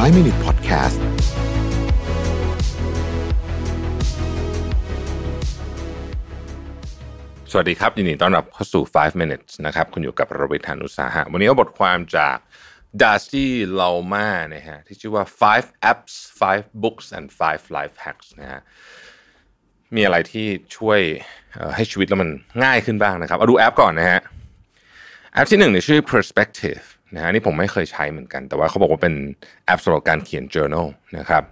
5 Minute Podcast สวัสดีครับ ยินดีต้อนรับเข้าสู่ 5 minutes นะครับ คุณอยู่กับรวิทานุสาหะ วันนี้เอาบทความจากดาร์ซี่เลามานะฮะที่ชื่อว่า5 apps 5 books and 5 life hacks นะฮะมีอะไรที่ช่วยให้ชีวิตเรามันง่ายขึ้นบ้างนะครับ เอาดูแอปก่อนนะฮะ แอปที่หนึ่งเนี่ยชื่อ perspective นะฮะนี่ผมไม่เคยใช้เหมือนกัน แต่ว่าเขาบอกว่าเป็นแอปสำหรับการเขียน journal นะครับ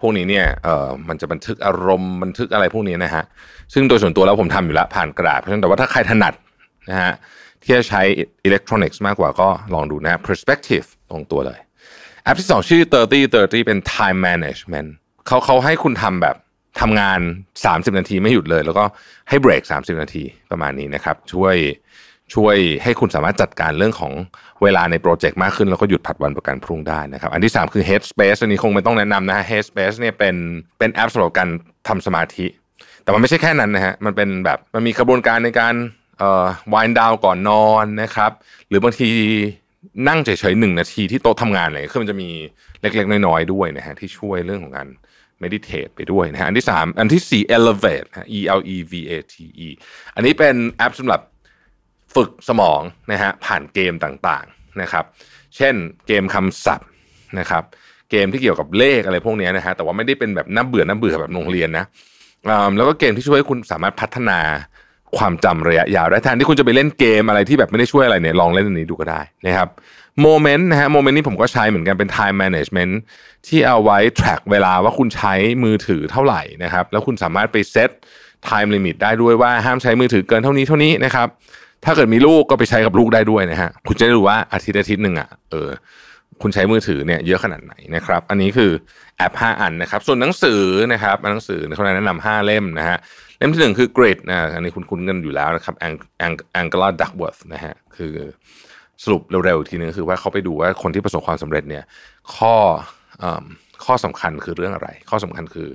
พวกนี้เนี่ยเอ่อมันจะบันทึกอารมณ์บันทึกอะไรพวกนี้นะฮะซึ่งโดยส่วนตัวแล้วผมทำอยู่แล้วผ่านกระดาษเพราะฉะนั้นแต่ว่าถ้าใครถนัดนะฮะที่จะใช้อิเล็กทรอนิกส์มากกว่าก็ลองดูนะ perspective ตรงตัวเลยแอปที่สองชื่อ 30 30 เป็น time management เขาเขาให้คุณทำแบบทำงาน 30 นาทีไม่หยุดเลย แล้วก็ให้เบรก 30 นาทีประมาณนี้นะครับ ช่วย ช่วยให้คุณสามารถจัดการเรื่องของเวลาในโปรเจกต์มากขึ้น แล้วก็หยุดผัดวันประกันพรุ่งได้นะครับ อันที่ 3 คือ Headspace อันนี้คงไม่ต้องแนะนำนะฮะ Headspace เนี่ยเป็นเป็นแอปสำหรับการทำสมาธิ แต่มันไม่ใช่แค่นั้นนะฮะมันเป็นแบบมันมีกระบวนการในการเอ่อ wind down ก่อนนอนนะครับ หรือบางทีนั่งเฉยๆหนึ่งนาทีที่โต๊ะทำงานเลยคือมันจะมีเล็ก ๆ น้อยๆด้วยนะฮะที่ช่วยเรื่องของการ meditate ไปด้วยนะฮะอันที่สามอันที่สี่ elevate ฮะ e l e v a t e อันนี้เป็นแอปสำหรับ ฝึกสมองนะฮะผ่านเกมต่างๆนะครับ เช่นเกมคำศัพท์นะครับเกมที่เกี่ยวกับเลขอะไรพวกนี้นะฮะแต่ว่าไม่ได้เป็นแบบน่าเบื่อน่าเบื่อแบบโรงเรียนนะแล้วก็เกมที่ช่วยให้คุณสามารถพัฒนาความจำระยะยาวได้แทนที่คุณจะไปเล่นเกมอะไรที่แบบไม่ได้ช่วยอะไรเนี่ยลองเล่นอันนี้ดูก็ได้นะครับโมเมนต์นะฮะโมเมนต์นี้ผมก็ใช้เหมือนกันเป็น time management ที่เอาไว้ track เวลาว่าคุณใช้มือถือเท่าไหร่นะครับแล้วคุณสามารถไปเซต time limit ได้ด้วยว่าห้ามใช้มือถือเกินเท่านี้เท่านี้นะครับ ถ้าเกิดมีลูกก็ไปใช้กับลูกได้ด้วยนะฮะคุณจะได้รู้ว่าอาทิตย์อาทิตย์หนึ่งอะเออคุณใช้มือถือเนี่ยเยอะขนาดไหนนะครับ อันนี้คือแอป 5 อันนะครับ ส่วนหนังสือนะครับหนังสือเขาแนะนำ5เล่มนะฮะเล่มที่หนึ่งคือ Grit นะอันนี้คุณคุ้นกันอยู่แล้วนะครับ Angela Duckworth นะฮะคือสรุปเร็วๆอีกทีนึงคือว่าเขาไปดูว่าคนที่ประสบความสำเร็จเนี่ยข้อเอิ่มข้อสำคัญคือเรื่องอะไร ข้อสำคัญคือ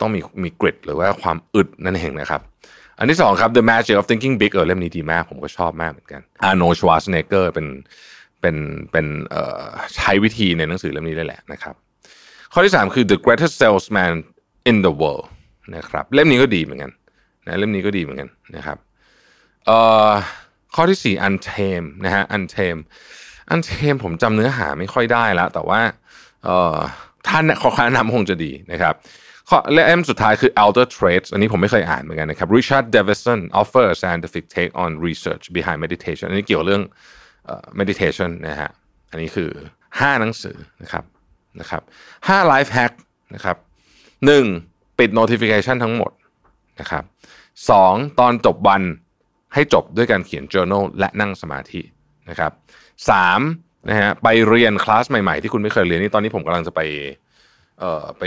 ต้องมีมี grit หรือว่าความอึดนั่นเองนะครับ อันที่สองครับ The Magic of Thinking Big เออเล่มนี้ดีมาก ผมก็ชอบมากเหมือนกัน Arnold Schwarzenegger เป็นเป็นเป็นเอ่อใช้วิธีในหนังสือเล่มนี้เลยแหละนะครับ ข้อที่3คือ The Greatest Salesman in the World นะครับเล่มนี้ก็ดีเหมือนกันนะเล่มนี้ก็ดีเหมือนกันนะครับเอ่อข้อที่4 Untamed นะฮะ Untamed Untamed ผมจำเนื้อหาไม่ค่อยได้แล้ว แต่ว่าเอ่อท่านขอคำนำคงจะดีนะครับ ข้อและเล่มสุดท้ายคือ Elder Traits อันนี้ผมไม่เคยอ่านเหมือนกันนะครับ Richard Davidson offer a scientific take on research behind meditation อันนี้เกี่ยวเรื่อง meditation นะฮะอันนี้คือ 5 หนังสือนะครับนะครับ5 life hack นะครับ 1. ปิด notification ทั้งหมดนะครับ 2. ตอนจบวันให้จบด้วยการเขียน journal และนั่งสมาธินะครับ 3. นะฮะไปเรียนคลาสใหม่ๆ ที่คุณไม่เคยเรียนนี่ตอนนี้ผมกำลังจะไป เอ่อไป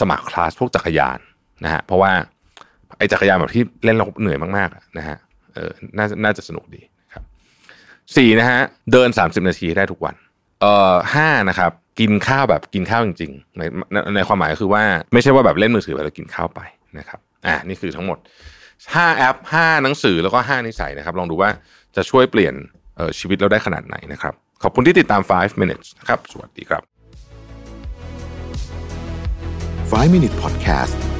สมัครคลาสพวกจักรยานนะฮะเพราะว่าไอ้จักรยานแบบที่เล่นแล้วเหนื่อยมากๆนะฮะเออน่าจะน่าจะสนุกดีครับสี่นะฮะเดิน 30 นาทีได้ทุกวันเอ่อห้านะครับ กินข้าวแบบกินข้าวจริงๆในในความหมายก็คือว่าไม่ใช่ว่าแบบเล่นมือถือไปแล้วกินข้าวไปนะครับอ่านี่คือทั้งหมด5แอป5หนังสือแล้วก็5นิสัยนะครับ ลองดูว่าจะช่วยเปลี่ยนชีวิตเราได้ขนาดไหนนะครับ ขอบคุณที่ติดตาม 5 minutes นะครับ สวัสดีครับ 5 Minute Podcast